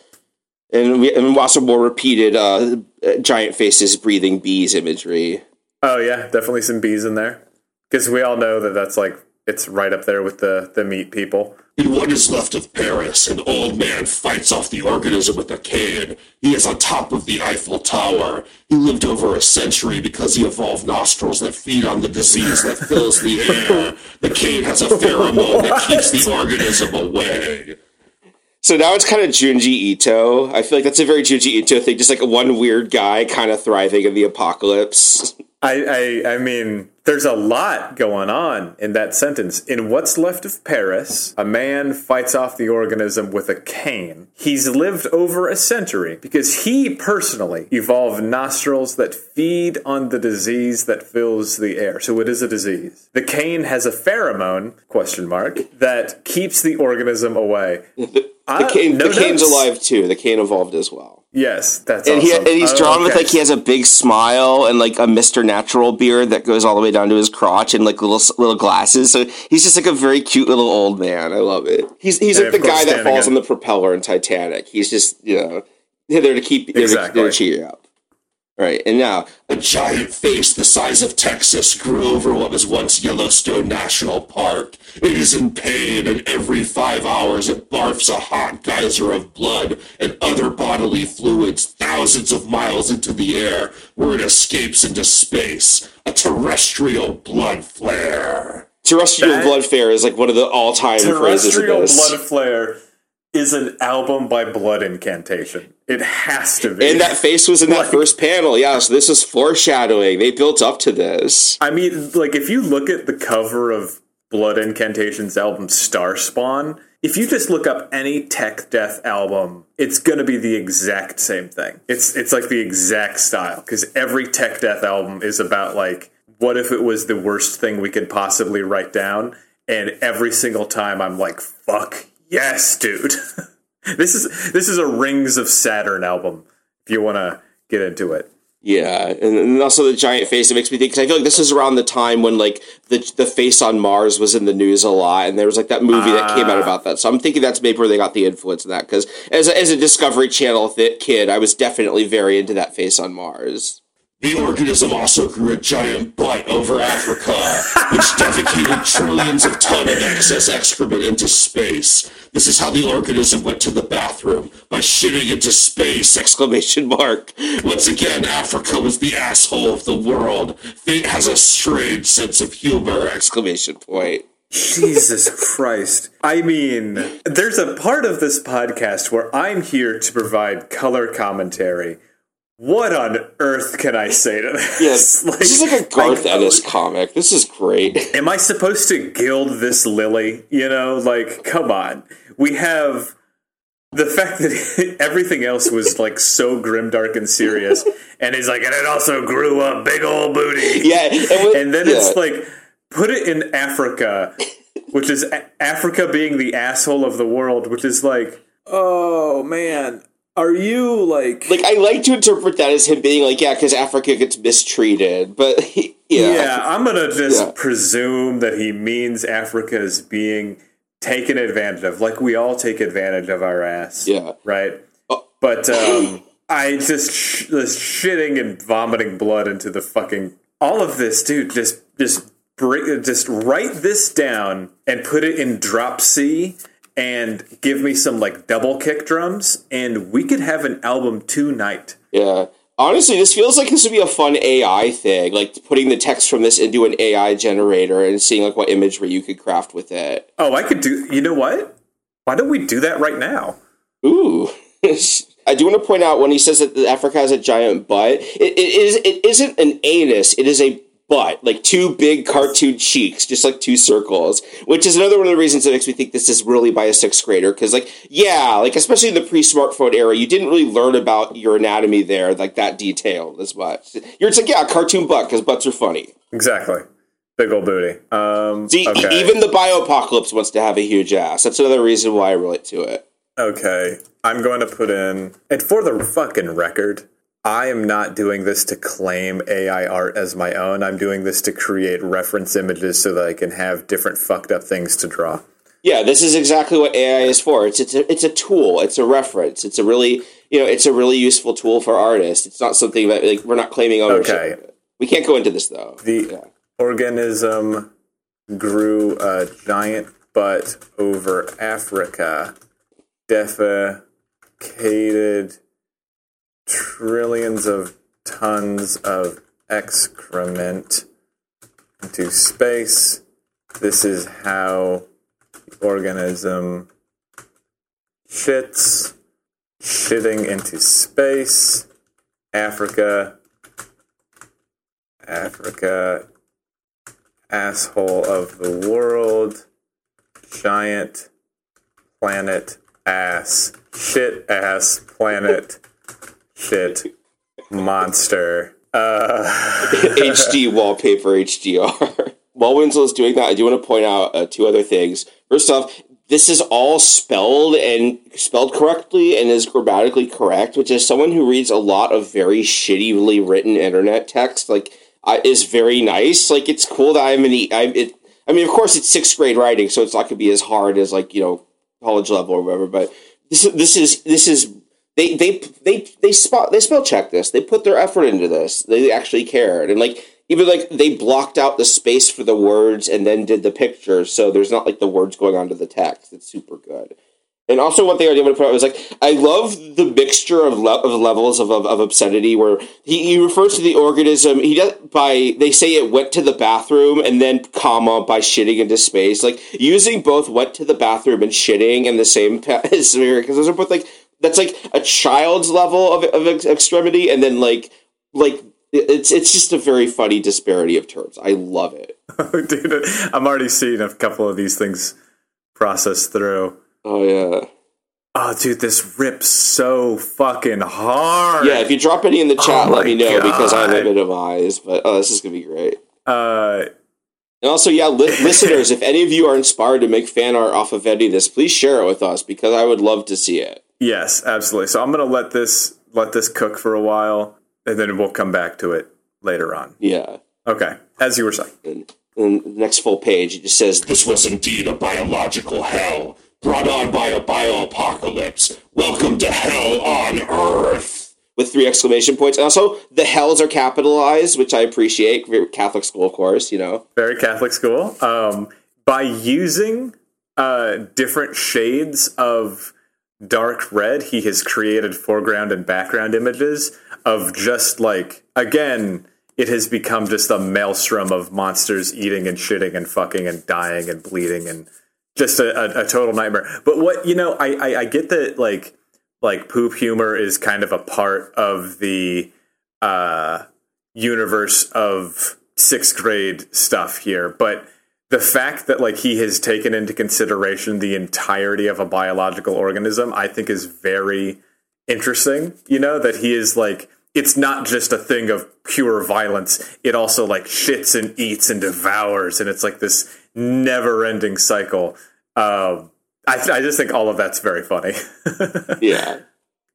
And we and also more repeated uh, giant faces breathing bees imagery. Oh yeah, definitely some bees in there because we all know that that's like it's right up there with the the meat people. In what is left of Paris, an old man fights off the organism with a cane. He is on top of the Eiffel Tower. He lived over a century because he evolved nostrils that feed on the disease that fills the air. The cane has a pheromone that keeps the organism away. So now it's kind of Junji Ito. I feel like that's a very Junji Ito thing. Just like one weird guy kind of thriving in the apocalypse. I, I I mean, there's a lot going on in that sentence. In what's left of Paris, a man fights off the organism with a cane. He's lived over a century because he personally evolved nostrils that feed on the disease that fills the air. So it is a disease. The cane has a pheromone question mark that keeps the organism away. The, Uh, cane, no the cane's alive too. The cane evolved as well. Yes, that's And, he, and he's Oh, drawn with like he has a big smile and like a Mr. Natural beard that goes all the way down to his crotch and like little little glasses. So he's just like a very cute little old man. I love it. He's he's And like the guy that falls on the propeller in Titanic. He's just you know there to keep Exactly. to cheer you up. All right, and now A giant face the size of Texas grew over what was once Yellowstone National Park. It is in pain, and every five hours it barfs a hot geyser of blood and other bodily fluids thousands of miles into the air, where it escapes into space. A terrestrial blood flare. terrestrial That- blood flare is like one of the all time phrases of Terrestrial. Blood Flare is an album by Blood Incantation. It has to be. and that face was in that Like- first panel. Yeah, so this is foreshadowing. They built up to this. I mean, like if you look at the cover of Blood Incantation's album Star Spawn, if you just look up any tech death album, it's going to be the exact same thing. It's it's like the exact style because every tech death album is about like what if it was the worst thing we could possibly write down, and every single time I'm like, fuck yes, dude. this is this is a Rings of Saturn album. If you want to get into it. Yeah, and, and also the giant face. It makes me think because I feel like this is around the time when like the the face on Mars was in the news a lot, and there was like that movie that came out ah. about that. So I'm thinking that's maybe where they got the influence in that. Because as a, as a Discovery Channel th- kid, I was definitely very into that face on Mars. The organism also grew a giant butt over Africa, which defecated trillions of ton of excess excrement into space. This is how the organism went to the bathroom, by shitting into space! Exclamation mark. Once again, Africa was the asshole of the world. Fate has a strange sense of humor! Exclamation point. Jesus Christ. I mean, there's a part of this podcast where I'm here to provide color commentary. What on earth can I say to this? Yes, this is like a Garth Ennis comic. This is great. Am I supposed to gild this lily? You know, like, come on. We have the fact that everything else was like so grim, dark, and serious, and he's like, and it also grew a big old booty. Yeah, and, with- and then yeah. it's like put it in Africa, which is A- Africa being the asshole of the world, which is like, oh man, are you like, Like I like to interpret that as him being like, yeah, because Africa gets mistreated, but he, yeah, yeah, I'm gonna just Yeah. presume that he means Africa is being taken advantage of, like we all take advantage of our ass, Yeah. right? Oh. But um, I just sh- just shitting and vomiting blood into the fucking all of this, dude. Just just bring, just write this down and put it in drop C and give me some like double kick drums, and we could have an album tonight. yeah. Honestly, this feels like this would be a fun AI thing, like putting the text from this into an AI generator and seeing like what imagery you could craft with it. Oh, I could do. You know what? Why don't we do that right now? Ooh. I do want to point out when he says that Africa has a giant butt, it, it is it isn't an anus, it is a butt, like two big cartoon cheeks, just like two circles, which is another one of the reasons that makes me think this is really by a sixth grader. Because, like, yeah, like especially in the pre-smartphone era, you didn't really learn about your anatomy there, like that detailed as much. You're just like, yeah, cartoon butt because butts are funny. Exactly. Big old booty. Um, See, e- okay. even the bioapocalypse wants to have a huge ass. That's another reason why I relate to it. Okay, I'm going to put in, and for the fucking record, I am not doing this to claim AI art as my own. I'm doing this to create reference images so that I can have different fucked up things to draw. Yeah, this is exactly what AI is for. It's it's a, it's a tool. It's a reference. It's a really you know it's a really useful tool for artists. It's not something that like we're not claiming ownership. Okay. We can't go into this though. The Yeah. organism grew a giant butt over Africa, defecated trillions of tons of excrement into space. This is how the organism shits, shitting into space. Africa, Africa, asshole of the world, giant planet ass, shit ass planet, shit monster. Uh, HD wallpaper HDR. While Winslow is doing that, I do want to point out uh, two other things. First off, this is all spelled and spelled correctly and is grammatically correct, which is someone who reads a lot of very shittily written internet text. Like, I, is very nice. Like, it's cool that I'm in the. I'm, it, I mean, of course, it's sixth grade writing, so it's not going to be as hard as like you know college level or whatever. But this this is this is they they they they spot they spell check this. They put their effort into this. They actually cared, and like even like they blocked out the space for the words and then did the picture, so there's not like the words going onto the text. It's super good. And also, one thing I did want to point out was like I love the mixture of, le- of levels of, of, of obscenity where he, he refers to the organism he does by they say it went to the bathroom and then comma by shitting into space like using both went to the bathroom and shitting in the same pa- because those are both like that's like a child's level of, of ex- extremity and then like like it's it's just a very funny disparity of terms. I love it. dude, I'm already seeing a couple of these things process through. Oh yeah. Oh, dude, this rips so fucking hard. Yeah, if you drop any in the chat, Oh let me know because I have a bit of eyes. But oh, this is gonna be great. Uh, And also, yeah, li- listeners, if any of you are inspired to make fan art off of any of this, please share it with us because I would love to see it. Yes, absolutely. So I'm gonna let this let this cook for a while, and then we'll come back to it later on. Yeah. Okay, as you were saying. And, and the next full page, it just says, This was indeed a biological hell, brought on by a bioapocalypse. Welcome to hell on Earth. with three exclamation points. And also, the hells are capitalized, which I appreciate. Very Catholic school, of course, you know. very Catholic school. Um, by using uh, different shades of dark red, he has created foreground and background images of just like again. It has become just a maelstrom of monsters eating and shitting and fucking and dying and bleeding and just a, a, a total nightmare. But what you know, I, I I get that like like poop humor is kind of a part of the uh, universe of sixth grade stuff here, but the fact that like he has taken into consideration the entirety of a biological organism, I think is very interesting. You know that he is like it's not just a thing of pure violence. It also like shits and eats and devours, and it's like this never-ending cycle. Um, I, I just think all of that's very funny. Yeah.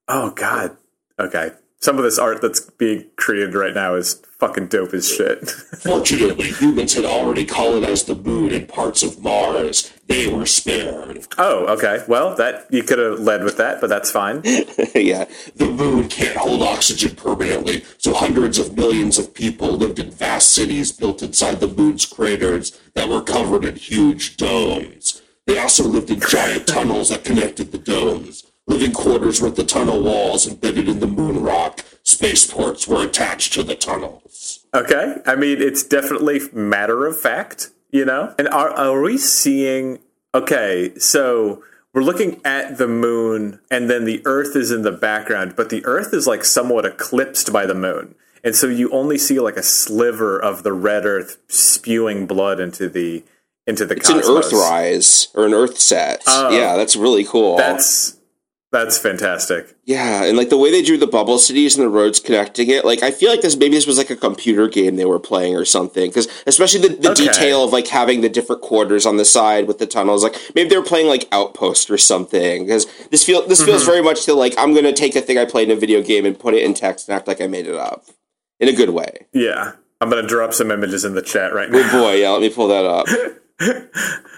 oh God. Okay. Some of this art that's being created right now is fucking dope as shit. Fortunately, humans had already colonized the moon and parts of Mars. They were spared. oh, okay. Well, that you could have led with that, but that's fine. yeah. The moon can't hold oxygen permanently, so hundreds of millions of people lived in vast cities built inside the moon's craters that were covered in huge domes. They also lived in giant tunnels that connected the domes. Living quarters with the tunnel walls embedded in the moon rock. Spaceports were attached to the tunnels. Okay. I mean, it's definitely matter of fact, you know? And are, are we seeing. Okay, so we're looking at the moon, and then the Earth is in the background, but the Earth is like somewhat eclipsed by the moon. And so you only see like a sliver of the red Earth spewing blood into the into the It's an cosmos. Earthrise or an Earth set. Oh. yeah, that's really cool. That's that's fantastic. yeah, and like the way they drew the bubble cities and the roads connecting it, like I feel like this maybe this was like a computer game they were playing or something. Because especially the, the Okay. detail of like having the different quarters on the side with the tunnels, like maybe they were playing like Outpost or something. Because this feel this Mm-hmm. feels very much to like I'm gonna take a thing I played in a video game and put it in text and act like I made it up in a good way. Yeah. I'm gonna drop some images in the chat right Good now. boy, yeah. Let me pull that up.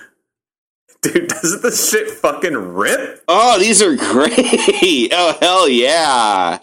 Dude, doesn't this shit fucking rip? Oh, these are great. Oh, hell yeah.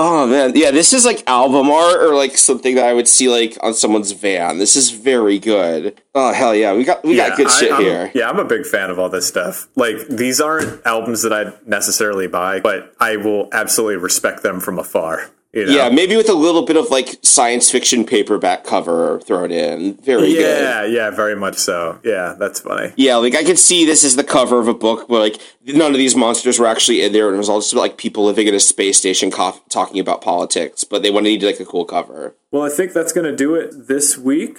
Oh, man. Yeah, this is like album art or like something that I would see like on someone's van. This is very good. Oh, hell yeah. We got we got good I- shit I'm- here. Yeah, I'm a big fan of all this stuff. Like these aren't albums that I'd necessarily buy, but I will absolutely respect them from afar. You know? Yeah, maybe with a little bit of like science fiction paperback cover thrown in. Very good. yeah, yeah, very much so. Yeah, that's funny. Yeah, like I could see this is the cover of a book where like none of these monsters were actually in there, and it was all just like people living in a space station co- talking about politics, but they wanted to need like a cool cover. Well, I think that's going to do it this week.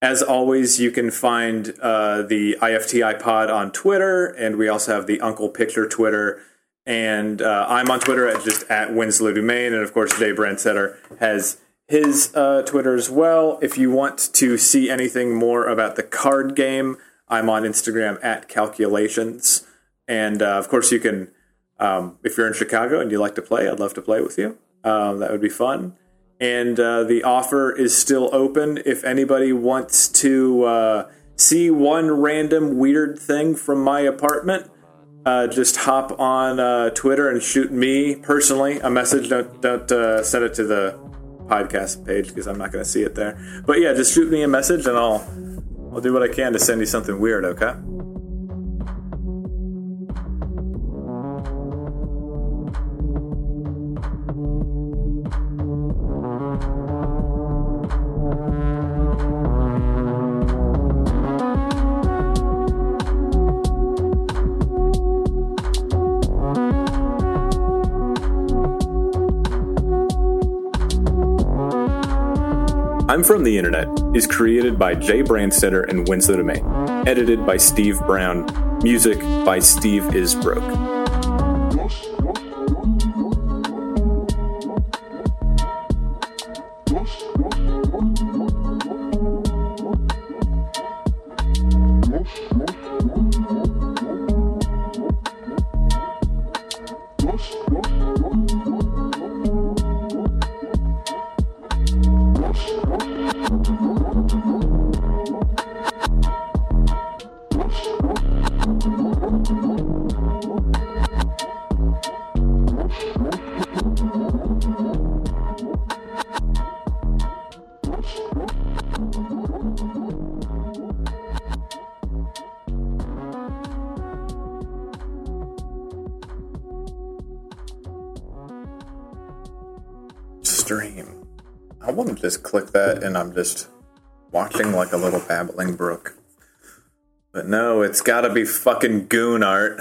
As always, you can find uh, the IFTI pod on Twitter, and we also have the Uncle Picture Twitter. And uh, I'm on Twitter at just at Winslow Dumaine, and of course, Jay Brandstetter has his uh, Twitter as well. If you want to see anything more about the card game, I'm on Instagram at Calculations, and uh, of course, you can. Um, if you're in Chicago and you like to play, I'd love to play with you. Um, that would be fun and uh, the offer is still open. If anybody wants to uh, see one random weird thing from my apartment, uh, just hop on uh, Twitter and shoot me personally a message. Don't don't uh, send it to the podcast page because I'm not going to see it there. But yeah, just shoot me a message and I'll I'll do what I can to send you something weird. Okay. I'm from the Internet is created by Jay Brandstetter and Winslow Dumaine. Edited by Steve Brown. Music by steveisbroke. Just watching like a little babbling brook. But no, it's gotta be fucking goon art.